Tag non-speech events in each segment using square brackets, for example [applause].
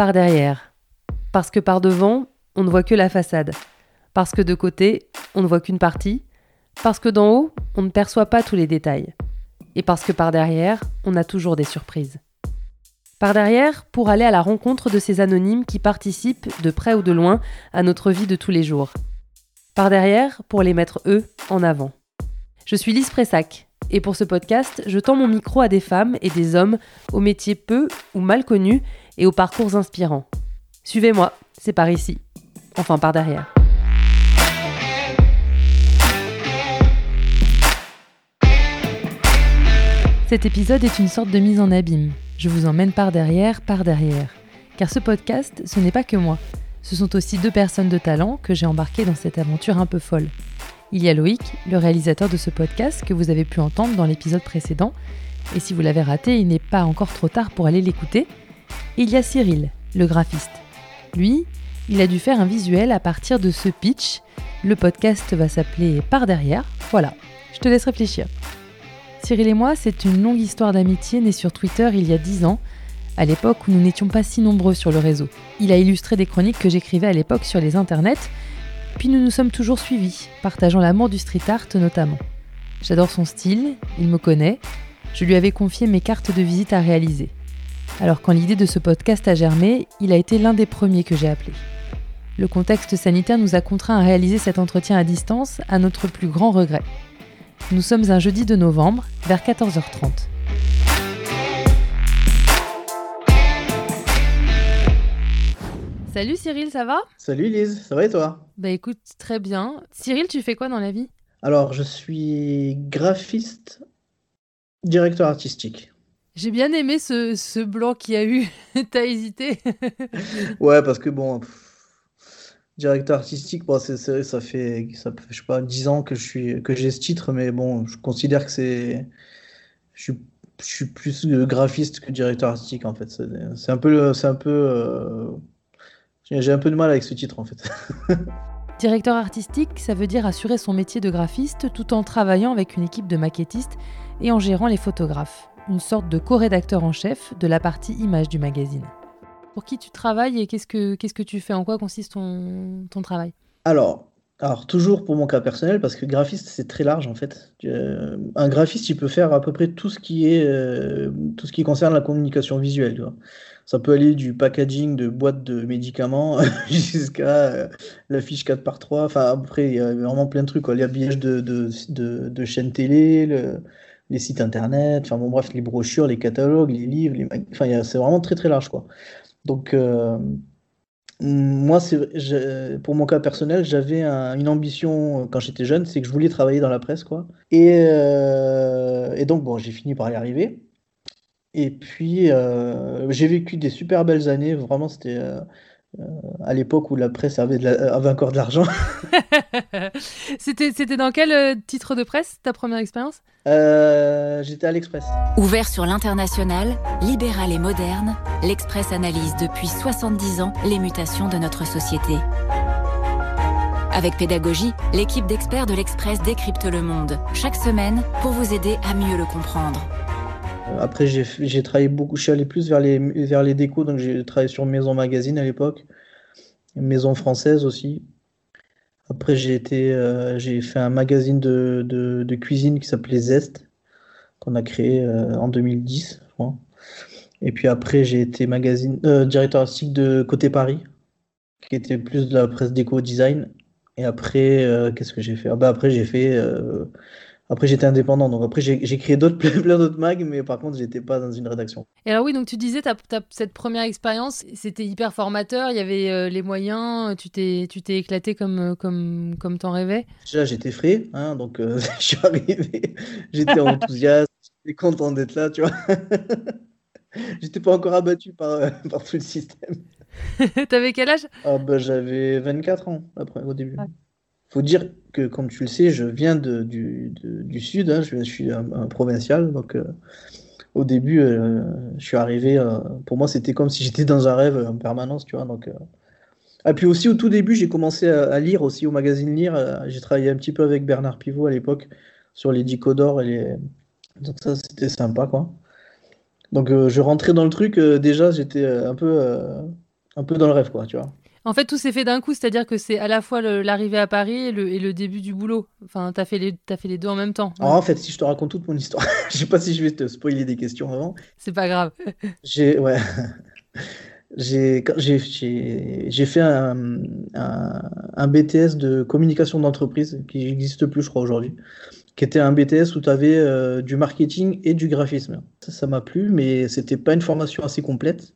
par derrière. Parce que par devant, on ne voit que la façade. Parce que de côté, on ne voit qu'une partie. Parce que d'en haut, on ne perçoit pas tous les détails. Et parce que par derrière, on a toujours des surprises. Par derrière, pour aller à la rencontre de ces anonymes qui participent, de près ou de loin, à notre vie de tous les jours. Par derrière, pour les mettre eux en avant. Je suis Lise Pressac, et pour ce podcast, je tends mon micro à des femmes et des hommes aux métiers peu ou mal connus et aux parcours inspirants. Suivez-moi, c'est par ici. Enfin, par derrière. Cet épisode est une sorte de mise en abîme. Je vous emmène par derrière, par derrière. Car ce podcast, ce n'est pas que moi. Ce sont aussi deux personnes de talent que j'ai embarquées dans cette aventure un peu folle. Il y a Loïc, le réalisateur de ce podcast que vous avez pu entendre dans l'épisode précédent. Et si vous l'avez raté, il n'est pas encore trop tard pour aller l'écouter. Il y a Cyril, le graphiste. Lui, il a dû faire un visuel à partir de ce pitch. Le podcast va s'appeler Par derrière. Voilà, je te laisse réfléchir. Cyril et moi, c'est une longue histoire d'amitié née sur Twitter il y a 10 ans, à l'époque où nous n'étions pas si nombreux sur le réseau. Il a illustré des chroniques que j'écrivais à l'époque sur les internets puis nous nous sommes toujours suivis, partageant l'amour du street art notamment. J'adore son style, il me connaît, je lui avais confié mes cartes de visite à réaliser. Alors quand l'idée de ce podcast a germé, il a été l'un des premiers que j'ai appelé. Le contexte sanitaire nous a contraints à réaliser cet entretien à distance, à notre plus grand regret. Nous sommes un jeudi de novembre, vers 14h30. Salut Cyril, ça va? Salut Lise, ça va et toi? Bah écoute, très bien. Cyril, tu fais quoi dans la vie? Alors, je suis graphiste, directeur artistique. J'ai bien aimé ce, ce blanc qu'il y a eu. [laughs] T'as hésité? [laughs] Ouais, parce que bon, directeur artistique, bon, c'est, ça fait, ça fait, je sais pas, 10 ans que je suis, que j'ai ce titre, mais bon, je considère que c'est, je suis, je suis plus graphiste que directeur artistique en fait. C'est, un peu, c'est un peu euh, j'ai un peu de mal avec ce titre en fait. [laughs] Directeur artistique, ça veut dire assurer son métier de graphiste tout en travaillant avec une équipe de maquettistes et en gérant les photographes. Une sorte de co-rédacteur en chef de la partie image du magazine. Pour qui tu travailles et qu'est-ce que, que tu fais? En quoi consiste ton, ton travail? Alors, alors, toujours pour mon cas personnel, parce que graphiste, c'est très large en fait. Euh, un graphiste, il peut faire à peu près tout ce qui est euh, tout ce qui concerne la communication visuelle. Ça peut aller du packaging de boîtes de médicaments [laughs] jusqu'à euh, la fiche 4 par 3 Enfin, après, il y a vraiment plein de trucs. L'habillage de, de, de, de, chaînes télé, les sites internet, enfin bon, bref, les brochures, les catalogues, les livres. Enfin, c'est vraiment très très large. Quoi. Donc. Moi, pour mon cas personnel, j'avais une ambition euh, quand j'étais jeune, c'est que je voulais travailler dans la presse, quoi. Et, euh, et donc, bon, j'ai fini par y arriver. Et puis, euh, j'ai vécu des super belles années. Vraiment, c'était euh, à l'époque où la presse avait, de avait encore de l'argent. [laughs] c'était, c'était dans quel euh, titre de presse, ta première expérience? Euh, J'étais à l'Express. Ouvert sur l'international, libéral et moderne, l'Express analyse depuis 70 ans les mutations de notre société. Avec pédagogie, l'équipe d'experts de l'Express décrypte le monde, chaque semaine, pour vous aider à mieux le comprendre. Après, j'ai travaillé beaucoup, je suis allé plus vers les, vers les décos, donc j'ai travaillé sur Maison Magazine à l'époque, Maison Française aussi. Après, j'ai été, euh, fait un magazine de, de, cuisine qui s'appelait Zest, qu'on a créé euh, en 2010, je crois. Et puis après, j'ai été magazine, euh, directeur artistique de Côté Paris, qui était plus de la presse déco design. Et après, qu'est-ce que j'ai fait? Ah bah Après, j'ai fait après, j'étais indépendant, donc après, j'ai créé d'autres, [laughs] plein d'autres mags, mais par contre, j'étais pas dans une rédaction. Et alors, oui, donc tu disais, cette première expérience, c'était hyper formateur, il y avait euh, les moyens, tu t'es éclaté comme, euh, comme, comme t'en rêvais? Déjà, j'étais frais, hein, donc euh, [laughs] je suis arrivé, j'étais enthousiaste, [laughs] j'étais content d'être là, tu vois. j'étais pas encore abattu par, par tout le système. T'avais quel âge? Ah, bah, J'avais 24 ans après, au début faut dire que, comme tu le sais, je viens du, du, sud, hein, je, suis un, provincial, donc euh, au début, euh, je suis arrivé, euh, pour moi, c'était comme si j'étais dans un rêve en permanence, tu vois. Donc, et ah, puis aussi, au tout début, j'ai commencé à, lire aussi au magazine Lire. j'ai travaillé un petit peu avec Bernard Pivot à l'époque sur les Dicodor et les. Donc, ça, c'était sympa, quoi. Donc, je rentrais dans le truc, déjà, j'étais un peu un peu dans le rêve, quoi, tu vois. En fait, tout s'est fait d'un coup, c'est-à-dire que c'est à la fois l'arrivée à Paris et le, et le, début du boulot. Enfin, t'as fait, les, as fait les deux en même temps. Alors, en fait, si je te raconte toute mon histoire, [laughs] je sais pas si je vais te spoiler des questions avant. C'est pas grave. [laughs] J'ai, ouais. [laughs] J'ai fait un, un, un, BTS de communication d'entreprise qui n'existe plus, je crois, aujourd'hui. Qui était un BTS où tu avais euh, du marketing et du graphisme. Ça m'a plu, mais c'était pas une formation assez complète.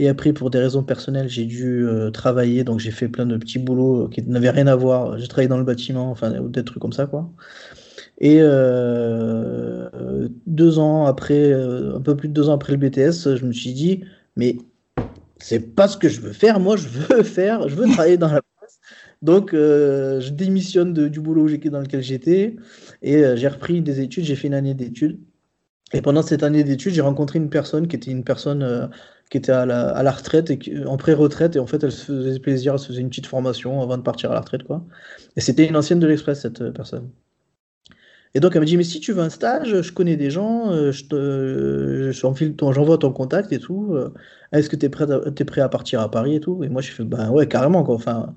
Et après, pour des raisons personnelles, j'ai dû euh, travailler, donc j'ai fait plein de petits boulots qui n'avaient rien à voir. J'ai travaillé dans le bâtiment, enfin, des trucs comme ça, quoi. Et euh, deux ans après, euh, un peu plus de deux ans après le BTS, je me suis dit, mais c'est pas ce que je veux faire. Moi, je veux faire, je veux [laughs] travailler dans la presse. Donc, je démissionne du boulot dans lequel j'étais et j'ai repris des études. J'ai fait une année d'études. Et pendant cette année d'études, j'ai rencontré une personne qui était une personne qui était à la, à la retraite et en pré-retraite et en fait elle se faisait plaisir, elle se faisait une petite formation avant de partir à la retraite quoi. Et c'était une ancienne de l'Express cette euh, personne. Et donc elle me dit mais si tu veux un stage, je connais des gens, euh, je j'envoie ton contact et tout. Euh, est-ce que tu es prêt, à, prêt à partir à Paris et tout? Et moi j'ai fait ben ouais carrément quoi. Enfin,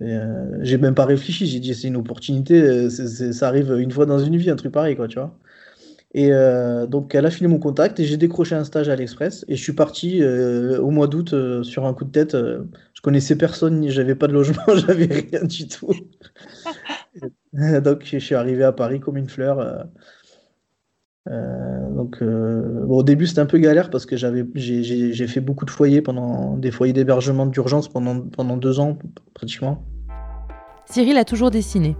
j'ai même pas réfléchi, j'ai dit c'est une opportunité, ça arrive une fois dans une vie un truc pareil quoi tu vois. Et euh, donc, elle a filé mon contact et j'ai décroché un stage à l'Express. Et je suis parti euh, au mois d'août euh, sur un coup de tête. je connaissais personne, j'avais pas de logement, [laughs] j'avais rien du tout. [laughs] donc, je suis arrivé à Paris comme une fleur. donc, au début, c'était un peu galère parce que j'avais, j'ai, fait beaucoup de foyers pendant des foyers d'hébergement d'urgence pendant, pendant deux ans, pratiquement. Cyril a toujours dessiné.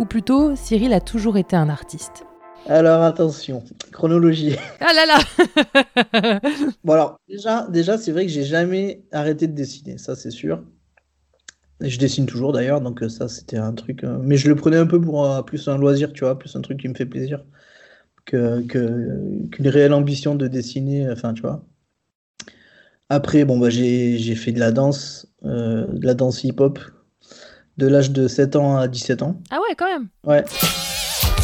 Ou plutôt, Cyril a toujours été un artiste. Alors attention, chronologie. Ah là là [laughs] Bon alors, déjà, déjà c'est vrai que j'ai jamais arrêté de dessiner, ça c'est sûr. Et je dessine toujours d'ailleurs, donc euh, ça c'était un truc. Euh, mais je le prenais un peu pour euh, plus un loisir, tu vois, plus un truc qui me fait plaisir que, qu'une réelle ambition de dessiner, enfin tu vois. Après, bon bah j'ai, fait de la danse, de la danse hip-hop, de l'âge de 7 ans à 17 ans. Ah ouais, quand même Ouais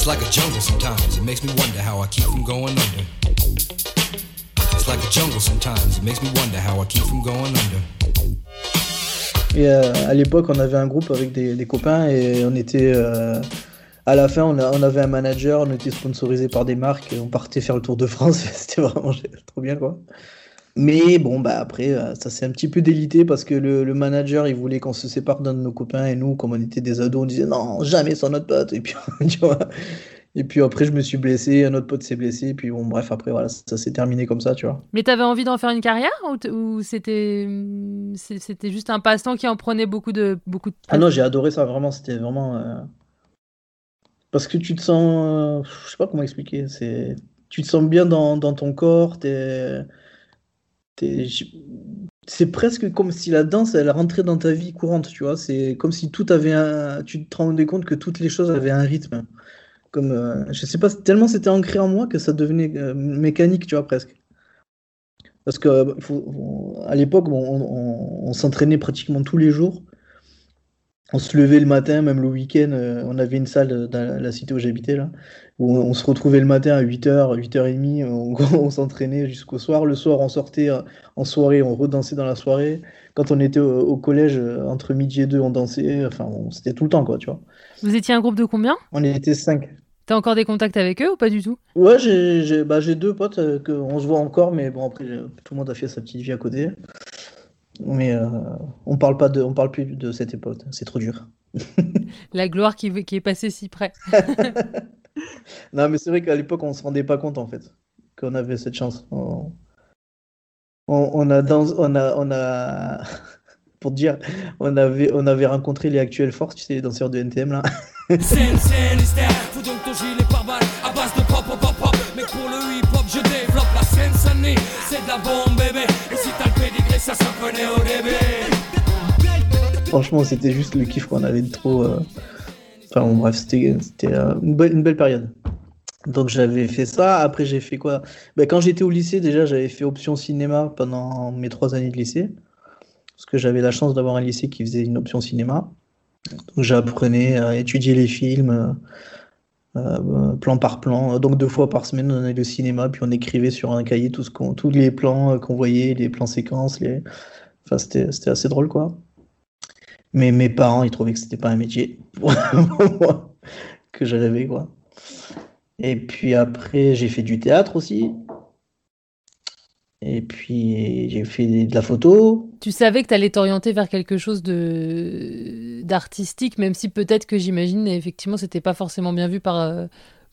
like a jungle sometimes. It makes me wonder how I keep from going under. It's like a jungle sometimes. It makes me wonder how I keep from going under. Et euh, à l'époque, on avait un groupe avec des, des copains et on était. Euh, à la fin, on, a, on, avait un manager, on était sponsorisé par des marques et on partait faire le tour de France. [laughs] C'était vraiment trop bien, quoi. Mais bon, bah après, euh, ça s'est un petit peu délité parce que le, le manager, il voulait qu'on se sépare d'un de nos copains et nous, comme on était des ados, on disait non, jamais sans notre pote. Et puis, [laughs] tu vois, et puis après, je me suis blessé, un autre pote s'est blessé, et puis bon, bref, après, voilà, ça, s'est terminé comme ça, tu vois. Mais t'avais envie d'en faire une carrière ou, c'était c'était juste un passe-temps qui en prenait beaucoup de beaucoup de Ah non, j'ai adoré ça, vraiment, c'était vraiment euh, parce que tu te sens, je sais pas comment expliquer, c'est tu te sens bien dans, dans ton corps, t'es c'est presque comme si la danse elle rentrait dans ta vie courante, tu vois. C'est comme si tout avait un. Tu te rendais compte que toutes les choses avaient un rythme. Comme euh, je sais pas, tellement c'était ancré en moi que ça devenait euh, mécanique, tu vois presque. Parce que à l'époque, on s'entraînait pratiquement tous les jours on se levait le matin, même le week-end, euh, on avait une salle dans la cité où j'habitais, là, où on, se retrouvait le matin à 8h, 8h30, [laughs] on, on s'entraînait jusqu'au soir. Le soir, on sortait euh, en soirée, on redansait dans la soirée. Quand on était au, collège, euh, entre midi et deux, on dansait. Enfin, c'était tout le temps, quoi, tu vois. Vous étiez un groupe de combien? On était cinq. T'as encore des contacts avec eux ou pas du tout? Ouais, j'ai bah, deux potes, que on se voit encore, mais bon, après, tout le monde a fait sa petite vie à côté. Mais euh, on parle pas de, on parle plus de cette époque. C'est trop dur. [laughs] La gloire qui, qui est passée si près. [laughs] non, mais c'est vrai qu'à l'époque, on se rendait pas compte en fait qu'on avait cette chance. On, on, a dans, on a, on a, [laughs] pour dire, on avait, on avait rencontré les actuelles forces, tu sais, les danseurs de NTM là. c'est donc ton gilet par balle à base de pop pop pop. Mais pour le hip hop, je développe la scène C'est de la bombe Franchement, c'était juste le kiff qu'on avait trop. Euh, enfin, bon, bref, c'était euh, une, belle, période. Donc j'avais fait ça. Après, j'ai fait quoi? Ben, Quand j'étais au lycée, déjà, j'avais fait option cinéma pendant mes trois années de lycée. Parce que j'avais la chance d'avoir un lycée qui faisait une option cinéma. J'apprenais à étudier les films, plan par plan. Donc deux fois par semaine, on allait au cinéma, puis on écrivait sur un cahier tout ce qu'on, tous les plans qu'on voyait, les plans séquences. Les... Enfin, c'était, c'était assez drôle, quoi. Mais mes parents, ils trouvaient que c'était pas un métier [laughs] pour moi, que je quoi. Et puis après, j'ai fait du théâtre aussi. Et puis j'ai fait de la photo. Tu savais que tu allais t'orienter vers quelque chose de d'artistique, même si peut-être que j'imagine effectivement c'était pas forcément bien vu par euh,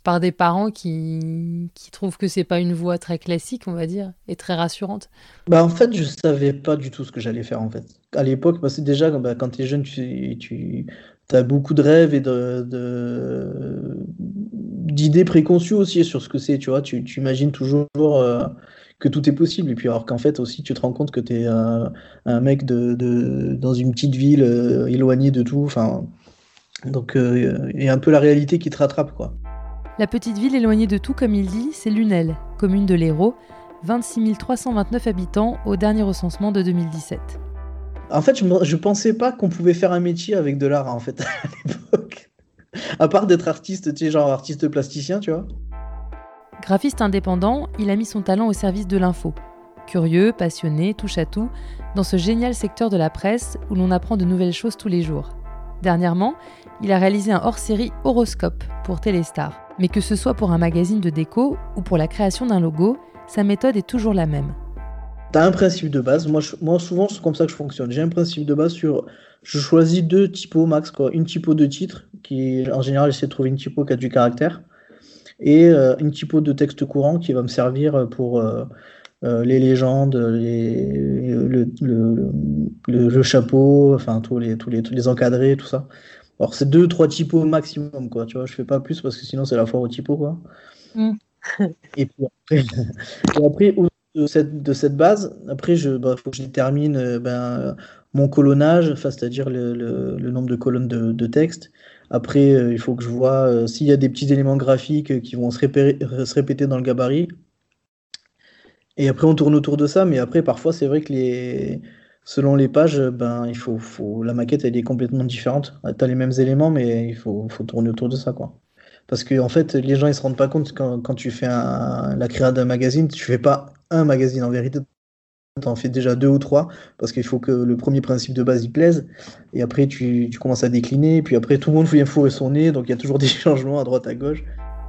par des parents qui, qui trouvent que c'est pas une voie très classique, on va dire, et très rassurante. Bah en fait, je savais pas du tout ce que j'allais faire en fait. À l'époque, c'est déjà bah, quand tu es jeune, tu, tu as beaucoup de rêves et de, d'idées préconçues aussi sur ce que c'est, tu vois, tu, tu imagines toujours euh, que tout est possible. Et puis alors qu'en fait aussi, tu te rends compte que tu es un, mec de, dans une petite ville euh, éloignée de tout. Enfin, donc euh, il y a un peu la réalité qui te rattrape, quoi. La petite ville éloignée de tout, comme il dit, c'est Lunel, commune de l'Hérault, 26 329 habitants au dernier recensement de 2017. En fait, je, je pensais pas qu'on pouvait faire un métier avec de l'art, en fait, [laughs] à l'époque. à part d'être artiste, tu sais, genre artiste plasticien, tu vois. Graphiste indépendant, il a mis son talent au service de l'info. Curieux, passionné, touche à tout, dans ce génial secteur de la presse où l'on apprend de nouvelles choses tous les jours. Dernièrement, il a réalisé un hors-série horoscope pour Téléstar. Mais que ce soit pour un magazine de déco ou pour la création d'un logo, sa méthode est toujours la même. T'as un principe de base. Moi, souvent, c'est comme ça que je fonctionne. J'ai un principe de base sur. Je choisis deux typos max, quoi. Une typo de titre, qui en général, j'essaie de trouver une typo qui a du caractère et euh, une typo de texte courant qui va me servir pour euh, euh, les légendes, les, le, le, le, chapeau, enfin tous les, tous les, tous les encadrés, tout ça. Alors c'est deux, trois typos maximum, quoi. Tu vois, je fais pas plus parce que sinon c'est la foire au typo, quoi. Mm. [laughs] et puis après, et après de, cette, de cette base, après, il bah, faut que je détermine ben, mon colonnage, c'est-à-dire le, le, nombre de colonnes de, de texte. Après, euh, il faut que je vois euh, s'il y a des petits éléments graphiques qui vont se, répéter dans le gabarit. Et après, on tourne autour de ça. Mais après, parfois, c'est vrai que les... selon les pages, ben, il faut, faut... la maquette, elle est complètement différente. Tu as les mêmes éléments, mais il faut, faut tourner autour de ça. Quoi. Parce que en fait, les gens ils se rendent pas compte quand, quand tu fais la création d'un magazine, tu fais pas un magazine en vérité, t'en fais déjà deux ou trois, parce qu'il faut que le premier principe de base y plaise, et après tu, tu commences à décliner, puis après tout le monde vient fourrer son nez, donc il y a toujours [laughs] des changements à droite à gauche.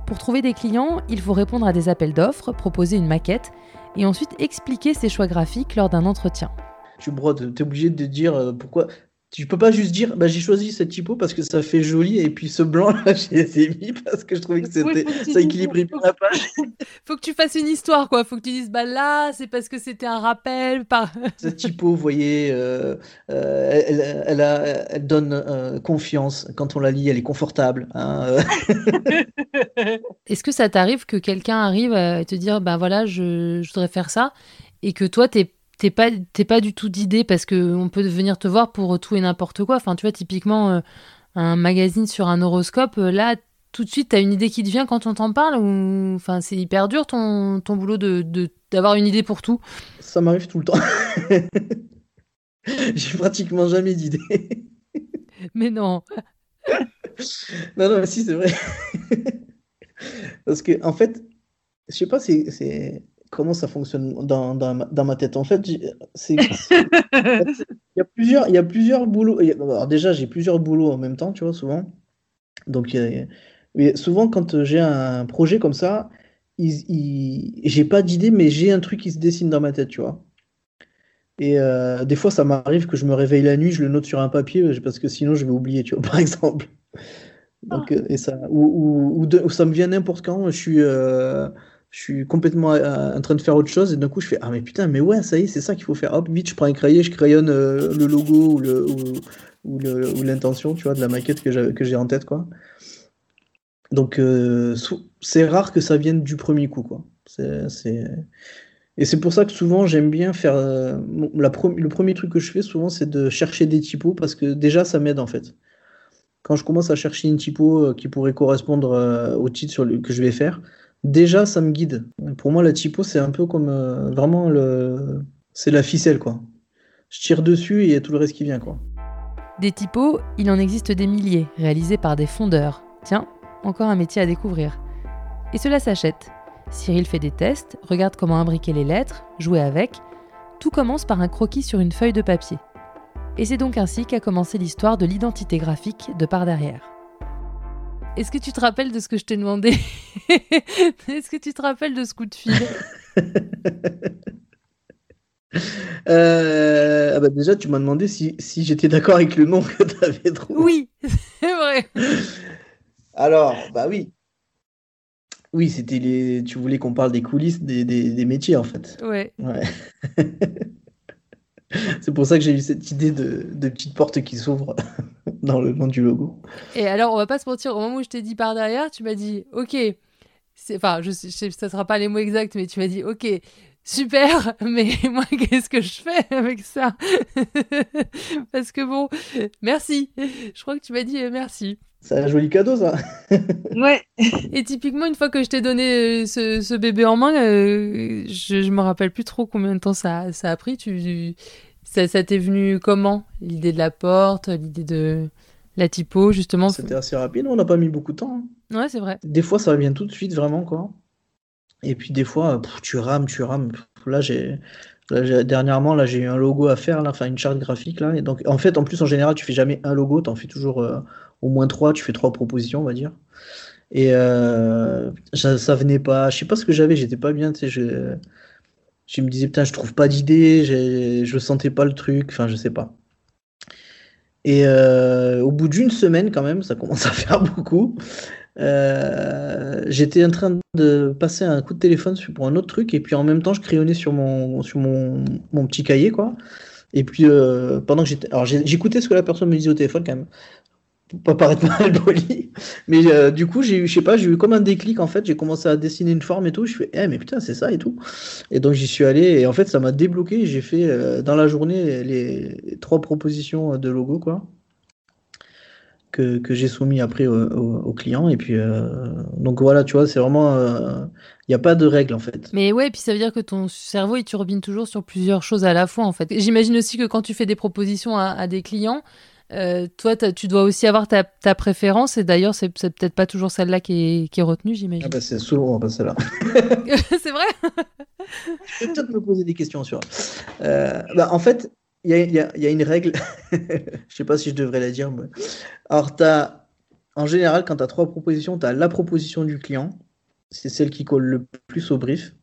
Pour trouver des clients, il faut répondre à des appels d'offres, proposer une maquette, et ensuite expliquer ses choix graphiques lors d'un entretien. Tu brodes, tu es obligé de dire euh, pourquoi tu peux pas juste dire bah, j'ai choisi cette typo parce que ça fait joli et puis ce blanc là [laughs] j'ai mis parce que je trouvais que c'était ça équilibrait bien la page. [laughs] faut que tu fasses une histoire quoi, faut que tu dises bah là c'est parce que c'était un rappel par [laughs] cette typo vous voyez euh, euh, elle, elle, a, elle, donne euh, confiance. Quand on la lit, elle est confortable hein, Est-ce que ça t'arrive que quelqu'un arrive à te dire bah voilà je, je voudrais faire ça et que toi t'es t'es pas t'es pas du tout d'idée parce que on peut venir te voir pour tout et n'importe quoi. Enfin, tu vois, typiquement euh, un magazine sur un horoscope, euh, là, tout de suite, t'as une idée qui te vient quand on t'en parle ou enfin, c'est hyper dur ton, ton boulot de d'avoir une idée pour tout? Ça m'arrive tout le temps. [laughs] J'ai pratiquement jamais d'idée. Mais non. [laughs] non, non, si, c'est vrai. [laughs] Parce que, en fait, je sais pas, c'est comment ça fonctionne dans, dans, dans ma tête. En fait, c'est, [laughs] il y a plusieurs, il y a plusieurs boulots. Alors déjà, j'ai plusieurs boulots en même temps, tu vois, souvent. Donc, mais souvent, quand j'ai un projet comme ça, il, j'ai pas d'idée, mais j'ai un truc qui se dessine dans ma tête, tu vois. Et euh, des fois, ça m'arrive que je me réveille la nuit, je le note sur un papier, parce que sinon, je vais oublier, tu vois, [laughs] par exemple. Donc, ah. et ça, ou, ou, ça me vient n'importe quand. Je suis, euh, je suis complètement euh, en train de faire autre chose et d'un coup je fais ah mais putain mais ouais ça y est c'est ça qu'il faut faire. Hop vite je prends un crayon je crayonne euh, le logo ou le ou, l'intention tu vois de la maquette que j'ai en tête quoi. Donc euh, c'est rare que ça vienne du premier coup quoi. C'est et c'est pour ça que souvent j'aime bien faire la le premier truc que je fais souvent c'est de chercher des typos parce que déjà ça m'aide en fait. Quand je commence à chercher une typo qui pourrait correspondre au titre sur que je vais faire déjà ça me guide. Pour moi, la typo, c'est un peu comme euh, vraiment le. C'est la ficelle, quoi. Je tire dessus et tout le reste qui vient, quoi. Des typos, il en existe des milliers, réalisés par des fondeurs. Tiens, encore un métier à découvrir. Et cela s'achète. Cyril fait des tests, regarde comment imbriquer les lettres, jouer avec. Tout commence par un croquis sur une feuille de papier. Et c'est donc ainsi qu'a commencé l'histoire de l'identité graphique de par derrière. Est-ce que tu te rappelles de ce que je t'ai demandé [laughs] Est-ce que tu te rappelles de ce coup de fil [laughs] euh, ah bah déjà, tu m'as demandé si, si j'étais d'accord avec le nom que tu avais trouvé. Oui, [laughs] c'est vrai. Alors, bah oui. Oui, c'était les. Tu voulais qu'on parle des coulisses des, des, des métiers, en fait. Ouais. Ouais. C'est pour ça que j'ai eu cette idée de, de petite porte qui s'ouvre dans le nom du logo. Et alors, on va pas se mentir, au moment où je t'ai dit par derrière, tu m'as dit, ok, enfin, je sais, ça sera pas les mots exacts, mais tu m'as dit, ok, super, [laughs] mais [laughs] moi, qu'est-ce que je fais avec ça? [laughs] Parce que bon, merci. Je crois que tu m'as dit euh, merci. C'est un joli cadeau, ça. ouais. Et typiquement, une fois que je t'ai donné euh, ce, ce, bébé en main, euh, je, je me rappelle plus trop combien de temps ça, ça a pris. Tu, ça, ça t'est venu comment L'idée de la porte, l'idée de la typo, justement? C'était assez rapide, on n'a pas mis beaucoup de temps. Hein. Ouais, c'est vrai. Des fois, ça vient tout de suite, vraiment, quoi. Et puis des fois, pff, tu rames, tu rames. Là, j'ai dernièrement, là, j'ai eu un logo à faire, là, enfin une charte graphique là. Et donc, en fait, en plus, en général, tu fais jamais un logo, tu en fais toujours euh, au moins trois. Tu fais trois propositions, on va dire. Et euh, ça, ça, venait pas. Je sais pas ce que j'avais. J'étais pas bien. Tu sais, je, me disais putain, je trouve pas d'idée. Je sentais pas le truc. Enfin, je sais pas. Et euh, au bout d'une semaine, quand même, ça commence à [laughs] faire beaucoup. Euh, j'étais en train de passer un coup de téléphone pour un autre truc et puis en même temps je crayonnais sur mon sur mon, mon petit cahier quoi et puis euh, pendant que j'étais alors j'écoutais ce que la personne me disait au téléphone quand même pour pas paraître [laughs] mal poli mais euh, du coup j'ai eu je sais pas j'ai eu comme un déclic en fait j'ai commencé à dessiner une forme et tout je fais eh mais putain c'est ça et tout et donc j'y suis allé et en fait ça m'a débloqué j'ai fait euh, dans la journée les, trois propositions de logo quoi que, que j'ai soumis après au, au, client. Et puis, euh, donc voilà, tu vois, c'est vraiment. Il n'y a pas de règle en fait. Mais ouais, puis ça veut dire que ton cerveau, il turbine toujours sur plusieurs choses à la fois en fait. J'imagine aussi que quand tu fais des propositions à des clients, euh, toi, tu dois aussi avoir ta, ta préférence, et d'ailleurs, c'est peut-être pas toujours celle-là qui est, qui est retenue, j'imagine. Ah bah c'est souvent pas celle-là. [laughs] [laughs] c'est vrai Je vais peut-être me poser des questions sur. Euh, bah, en fait, il y, y, y a, une règle, [laughs] je sais pas si je devrais la dire. Mais... Alors, as, en général, quand tu as trois propositions, tu as la proposition du client, c'est celle qui colle le plus au brief.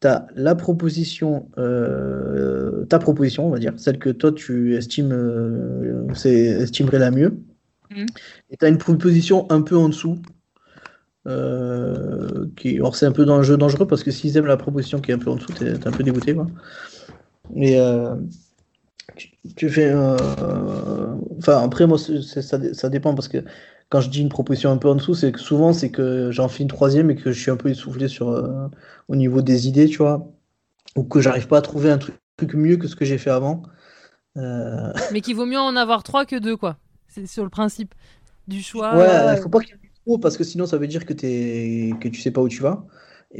Tu as la proposition, euh, ta proposition, on va dire, celle que toi tu estimes, euh, estimerais la mieux. Mmh. Et tu as une proposition un peu en dessous. Euh, qui, alors c'est un peu dans le jeu dangereux parce que s'ils aiment la proposition qui est un peu en dessous, tu es, un peu dégoûté. Quoi. Mais tu fais. Euh... Enfin, après, moi, ça, ça, dépend parce que quand je dis une proposition un peu en dessous, c'est que souvent, c'est que j'en fais une troisième et que je suis un peu essoufflé sur, euh, au niveau des idées, tu vois. Ou que j'arrive pas à trouver un truc, truc, mieux que ce que j'ai fait avant. Euh... [laughs] Mais qu'il vaut mieux en avoir trois que deux, quoi. C'est sur le principe du choix. Ouais, il faut pas qu'il y ait trop parce que sinon, ça veut dire que, es... que tu sais pas où tu vas.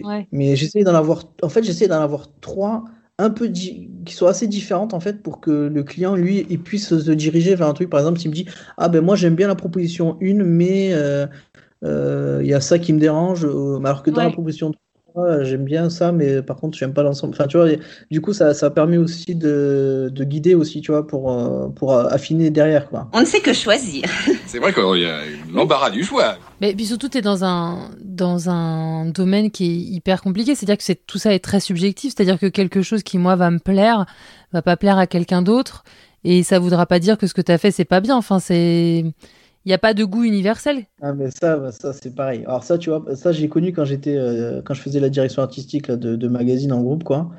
Ouais. Mais j'essaie d'en avoir. En fait, j'essaie d'en avoir trois un peu qui sont assez différentes en fait pour que le client lui il puisse se diriger vers un truc par exemple s'il me dit ah ben moi j'aime bien la proposition 1 mais il euh, euh, y a ça qui me dérange euh, alors que dans ouais. la proposition 3 j'aime bien ça mais par contre j'aime pas l'ensemble enfin tu vois du coup ça, ça permet aussi de, de, guider aussi tu vois pour, pour affiner derrière quoi on ne sait que choisir [laughs] c'est vrai qu'il y a l'embarras du choix mais puis surtout, tu es dans un, dans un domaine qui est hyper compliqué. C'est-à-dire que c'est, tout ça est très subjectif. C'est-à-dire que quelque chose qui, moi, va me plaire, va pas plaire à quelqu'un d'autre. Et ça voudra pas dire que ce que tu as fait, c'est pas bien. Enfin, c'est. Il n'y a pas de goût universel. Ah, mais ça, bah, ça c'est pareil. Alors, ça, tu vois, ça, j'ai connu quand j'étais, euh, quand je faisais la direction artistique de, de magazine en groupe, quoi.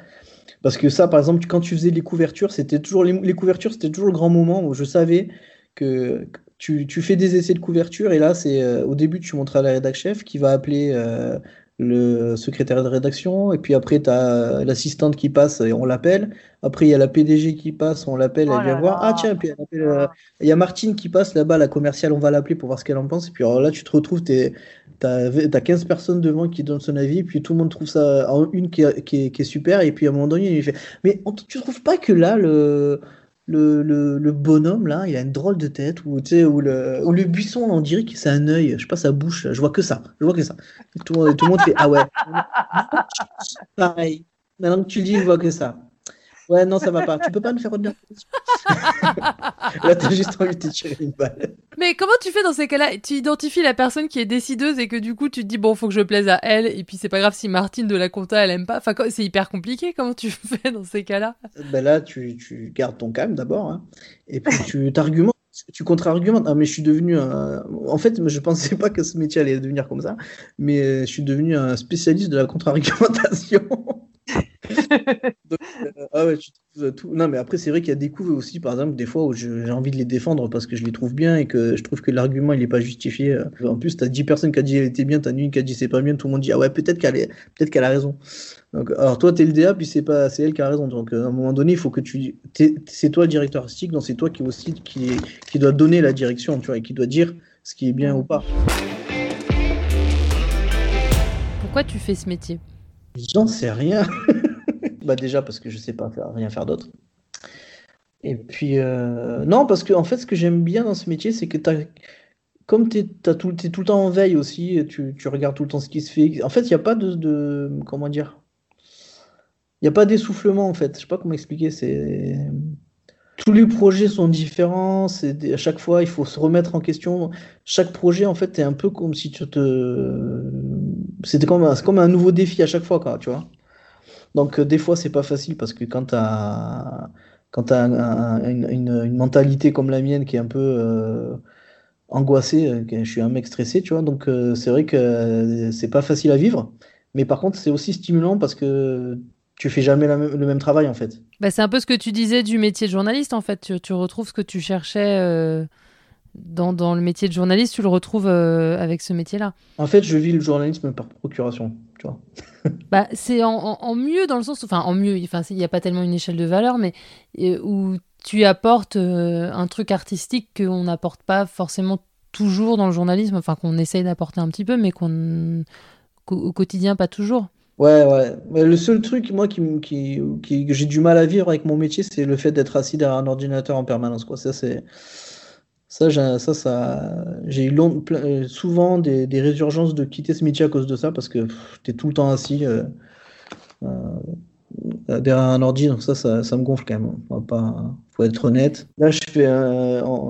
Parce que ça, par exemple, quand tu faisais les couvertures, c'était toujours les, couvertures, c'était toujours le grand moment où je savais que tu, tu, fais des essais de couverture et là, c'est euh, au début, tu montres à la rédac chef qui va appeler euh, le secrétaire de rédaction et puis après, tu as l'assistante qui passe et on l'appelle. Après, il y a la PDG qui passe, on l'appelle, oh elle vient voir. Ah, tiens, puis elle appelle, euh, il y a Martine qui passe là-bas, la commerciale, on va l'appeler pour voir ce qu'elle en pense. Et puis alors là, tu te retrouves, tu as, 15 personnes devant qui donnent son avis, et puis tout le monde trouve ça en une qui est, qui est, qui est super. Et puis à un moment donné, il fait Mais on, tu trouves pas que là, le le, le, le bonhomme là, il a une drôle de tête, ou, tu sais, ou, le, ou le buisson, là, on dirait que c'est un œil, je sais pas, sa bouche, là, je vois que ça, je vois que ça. Tout, le monde- tout le monde fait Ah ouais. [laughs] Pareil. Maintenant que tu le dis, je vois que ça. Ouais, non, ça va pas. Tu peux pas me faire revenir. Là, t'as juste envie de te tirer une balle. Mais comment tu fais dans ces cas-là? Tu identifies la personne qui est décideuse et que du coup tu te dis bon faut que je plaise à elle et puis c'est pas grave si Martine de la compta elle aime pas. Enfin c'est hyper compliqué. Comment tu [laughs] fais dans ces cas-là? Ben là, tu, tu gardes ton calme d'abord, hein, et puis tu t'argumentes, tu contre-argumentes. Ah, mais je suis devenu un... En fait, je pensais pas que ce métier allait devenir comme ça, mais euh, je suis devenu un spécialiste de la contre-argumentation. Donc, euh, ah ouais, tu trouves tout. Non, mais après, c'est vrai qu'il y a des coups aussi, par exemple, des fois où j'ai envie de les défendre parce que je les trouve bien et que je trouve que l'argument, il est pas justifié. En plus, tu as 10 personnes qui ont dit elle était bien, tu as une qui a dit c'est pas bien, tout le monde dit ah ouais, peut-être qu'elle est... peut qu'elle a raison. Donc, alors toi, tu es le DA, puis c'est pas, c'est elle qui a raison. Donc, euh, à un moment donné, il faut que tu, c'est toi le directeur artistique, donc c'est toi qui aussi qui, qui doit donner la direction, tu vois, et qui doit dire ce qui est bien ou pas. Pourquoi tu fais ce métier? J'en sais rien. [laughs] bah déjà parce que je sais pas faire, rien faire d'autre. Et puis euh, non parce que en fait ce que j'aime bien dans ce métier c'est que comme t'es t'as tout, le temps en veille aussi, tu, tu regardes tout le temps ce qui se fait. En fait il n'y a pas de, de comment dire, il n'y a pas d'essoufflement en fait. Je sais pas comment expliquer. C'est tous les projets sont différents. À chaque fois il faut se remettre en question. Chaque projet en fait est un peu comme si tu te c'était comme un, comme un nouveau défi à chaque fois quoi, tu vois. Donc euh, des fois c'est pas facile parce que quand quand t'as un- un- une, une- mentalité comme la mienne qui est un peu euh, angoissée, euh, je suis un mec stressé, tu vois. Donc c'est vrai que c'est pas facile à vivre, mais par contre c'est aussi stimulant parce que tu fais jamais la le même travail en fait. Bah, c'est un peu ce que tu disais du métier de journaliste en fait. Tu, tu retrouves ce que tu cherchais dans, dans le métier de journaliste, tu le retrouves euh, avec ce métier-là. En fait, je vis le journalisme par procuration, tu vois. [laughs] Bah, c'est en, en- en mieux dans le sens, enfin en mieux, enfin il n'y a pas tellement une échelle de valeur, mais euh, où tu apportes euh, un truc artistique qu'on n'apporte pas forcément toujours dans le journalisme, enfin qu'on essaye d'apporter un petit peu, mais qu'on qu'au au quotidien pas toujours. Ouais, ouais. Mais le seul truc, moi, qui, qui, qui- que j'ai du mal à vivre avec mon métier, c'est le fait d'être assis derrière un ordinateur en permanence, quoi. Ça, c'est, ça, j'ai, eu euh, souvent des, résurgences de quitter ce métier à cause de ça, parce que tu es tout le temps assis euh, euh, derrière un ordi, donc ça, ça, me gonfle quand même. On va pas, faut être honnête. Là, je fais,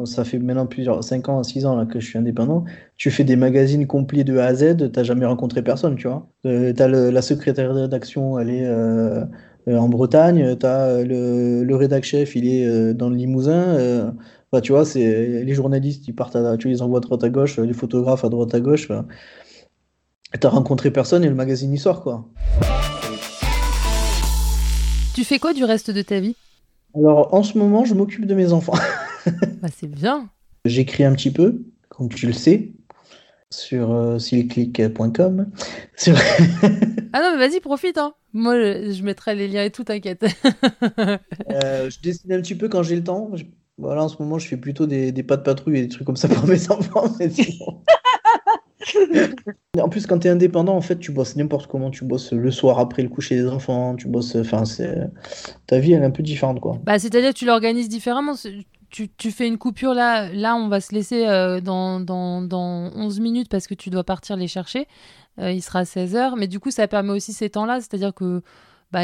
ça fait maintenant plusieurs, 5 ans, 6 ans là, que je suis indépendant. Tu fais des magazines complets de A à Z, t'as jamais rencontré personne, tu vois. T'as la secrétaire de rédaction, elle est en Bretagne, t'as euh, le, le rédac chef, il est dans le Limousin. Enfin, tu vois, c'est les journalistes, ils partent, à, tu les envoies à droite à gauche, les photographes à droite à gauche. enfin. T'as rencontré personne et le magazine il sort, quoi. Tu fais quoi du reste de ta vie? Alors, en ce moment, je m'occupe de mes enfants. [laughs] Bah c'est bien. J'écris un petit peu, comme tu le sais, sur euh, silclick.com. Sur... Ah non mais vas-y profite hein. Moi je, je mettrai les liens et tout, t'inquiète. [laughs] Euh, je dessine un petit peu quand j'ai le temps. Voilà, en ce moment, je fais plutôt des, des pas de patrouille et des trucs comme ça [laughs] pour mes enfants. mais sinon- [laughs] en plus, quand tu es indépendant, en fait, tu bosses n'importe comment. Tu bosses le soir après le coucher des enfants. Tu bosses. Enfin, c'est ta vie, elle est un peu différente, quoi. Bah, c'est-à-dire que tu l'organises différemment. Tu, tu fais une coupure là, là on va se laisser euh, dans, dans, dans 11 minutes parce que tu dois partir les chercher. Euh, il sera 16h, mais du coup ça permet aussi ces temps-là, c'est-à-dire que bah,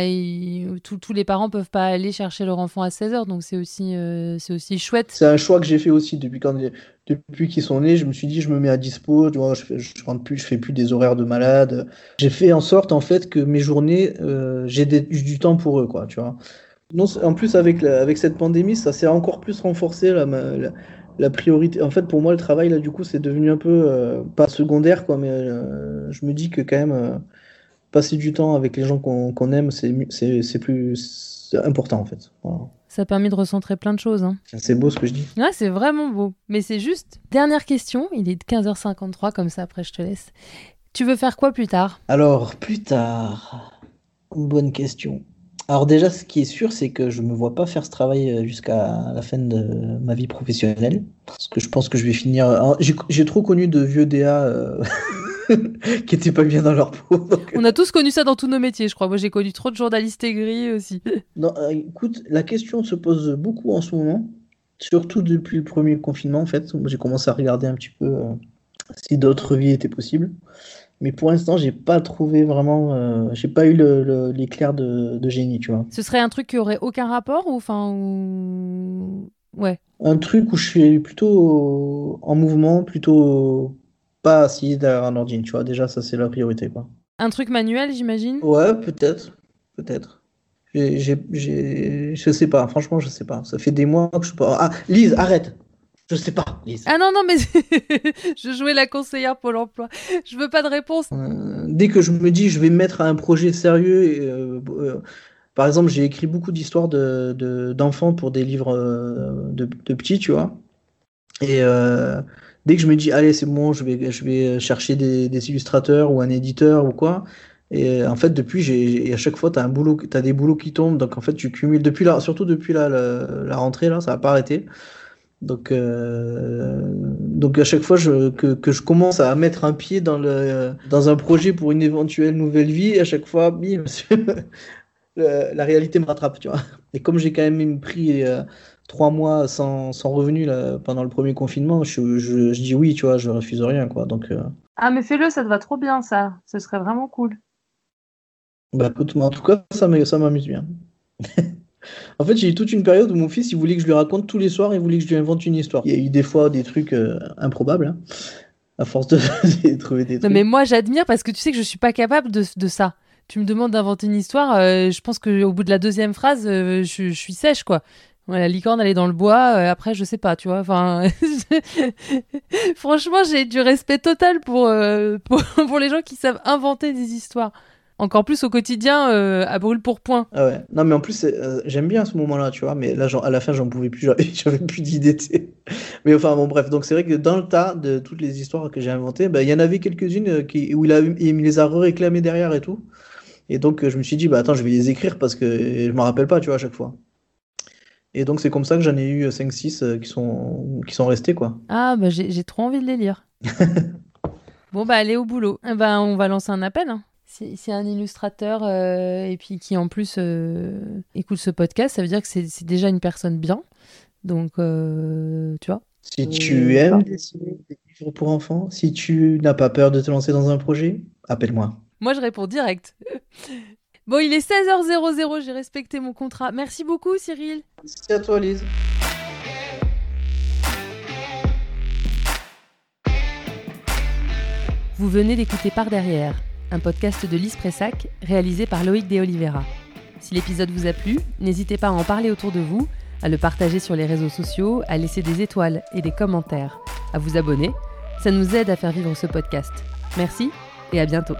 tous- les parents peuvent pas aller chercher leur enfant à 16h, donc c'est aussi, euh, aussi chouette. C'est un choix que j'ai fait aussi depuis qu'ils sont nés. Je me suis dit, je me mets à dispo. Je, fais, je rentre plus, je fais plus des horaires de malade. J'ai fait en sorte en fait que mes journées, euh, j'ai du temps pour eux, quoi. Tu vois. En plus avec avec cette pandémie, ça s'est encore plus renforcé la, la, priorité. En fait, pour moi, le travail là, du coup, c'est devenu un peu euh, pas secondaire, quoi. Mais je me dis que quand même. Passer du temps avec les gens qu'on aime, c'est plus important en fait. Voilà. Ça permet de recentrer plein de choses. Hein. C'est beau ce que je dis. Ouais, c'est vraiment beau. Mais c'est juste. Dernière question, il est 15h53, comme ça après je te laisse. Tu veux faire quoi plus tard? Alors, plus tard, bonne question. Alors déjà, ce qui est sûr, c'est que je me vois pas faire ce travail euh, jusqu'à la fin de ma vie professionnelle. Parce que je pense que je vais finir... j'ai trop connu de vieux DA euh, [laughs] [laughs] qui étaient pas bien dans leur peau. On a tous connu ça dans tous nos métiers, je crois. Moi, j'ai connu trop de journalistes aigris aussi. [laughs] Non, euh, écoute, la question se pose beaucoup en ce moment, surtout depuis le premier confinement, en fait. J'ai commencé à regarder un petit peu euh, si d'autres vies étaient possibles. Mais pour l'instant, j'ai pas trouvé vraiment, euh, j'ai pas eu l'éclair de, de, génie, tu vois. Ce serait un truc qui aurait aucun rapport ou enfin ou ouais. Un truc où je suis plutôt en mouvement, plutôt pas assis derrière un ordi, tu vois. Déjà, ça c'est la priorité, quoi. Un truc manuel, j'imagine? Ouais, peut-être, peut-être. J'ai, je sais pas, franchement, je sais pas. Ça fait des mois que je pas. Ah, Lise, arrête. Je sais pas, Lise. Ah non, non, mais [laughs] je jouais la conseillère Pôle emploi. Je veux pas de réponse. Euh, dès que je me dis je vais me mettre à un projet sérieux, et, euh, euh, par exemple, j'ai écrit beaucoup d'histoires d'enfants de, d'enfants pour des livres de, de, petits, tu vois. Et dès que je me dis allez, c'est bon, je vais, je vais chercher des, illustrateurs ou un éditeur ou quoi. Et en fait, depuis, j'ai, à chaque fois, tu as, des boulots qui tombent. Donc en fait, tu cumules, depuis là, surtout depuis la, la rentrée, là, ça va pas arrêter. Donc, euh, donc à chaque fois que, que, je commence à mettre un pied dans, le, dans un projet pour une éventuelle nouvelle vie, à chaque fois, [laughs] la réalité me rattrape, tu vois. Et comme j'ai quand même pris euh, trois mois sans, sans revenu là, pendant le premier confinement, je, je, je, dis oui, tu vois, je refuse rien, quoi. Donc, euh... Ah, mais fais-le, ça te va trop bien, ça. Ce serait vraiment cool. Bah, écoute, en tout cas, ça m'amuse bien. [laughs] En fait, j'ai eu toute une période où mon fils, il voulait que je lui raconte tous les soirs, il voulait que je lui invente une histoire. Il y a eu des fois des trucs euh, improbables, hein, à force de [laughs] trouver des trucs. Non, mais moi, j'admire parce que tu sais que je suis pas capable de, de ça. Tu me demandes d'inventer une histoire, euh, je pense qu'au bout de la deuxième phrase, euh, je, je, suis sèche, quoi. La licorne, elle est dans le bois, après, je sais pas, tu vois. Enfin, [laughs] franchement, j'ai du respect total pour, pour, [laughs] pour les gens qui savent inventer des histoires encore plus au quotidien euh, à brûle pour point. Ah ouais. Non mais en plus euh, j'aime bien ce moment-là, tu vois, mais là à la fin j'en pouvais plus, j'avais [laughs] plus d'idées. Mais enfin bon bref, donc c'est vrai que dans le tas de toutes les histoires que j'ai inventées, bah, il y en avait quelques-unes euh, qui où il, a, il les a réclamées derrière et tout. Et donc je me suis dit bah attends, je vais les écrire parce que je me rappelle pas, tu vois, à chaque fois. Et donc c'est comme ça que j'en ai eu 5 6 qui sont qui sont restés quoi. Ah bah j'ai trop envie de les lire. [laughs] bon bah allez au boulot. Eh ben on va lancer un appel. Hein c'est un illustrateur euh, et puis qui en plus euh, écoute ce podcast, ça veut dire que c'est déjà une personne bien. Donc, euh, tu vois. Si tu aimes dessiner des livres pour enfants, si tu n'as pas peur de te lancer dans un projet, appelle-moi. Moi, je réponds direct. Bon, il est 16h00, j'ai respecté mon contrat. Merci beaucoup, Cyril. Merci à toi, Lise. Vous venez d'écouter Par Derrière un podcast de Lise Pressac réalisé par Loïc De Oliveira. Si l'épisode vous a plu, n'hésitez pas à en parler autour de vous, à le partager sur les réseaux sociaux, à laisser des étoiles et des commentaires, à vous abonner. Ça nous aide à faire vivre ce podcast. Merci et à bientôt.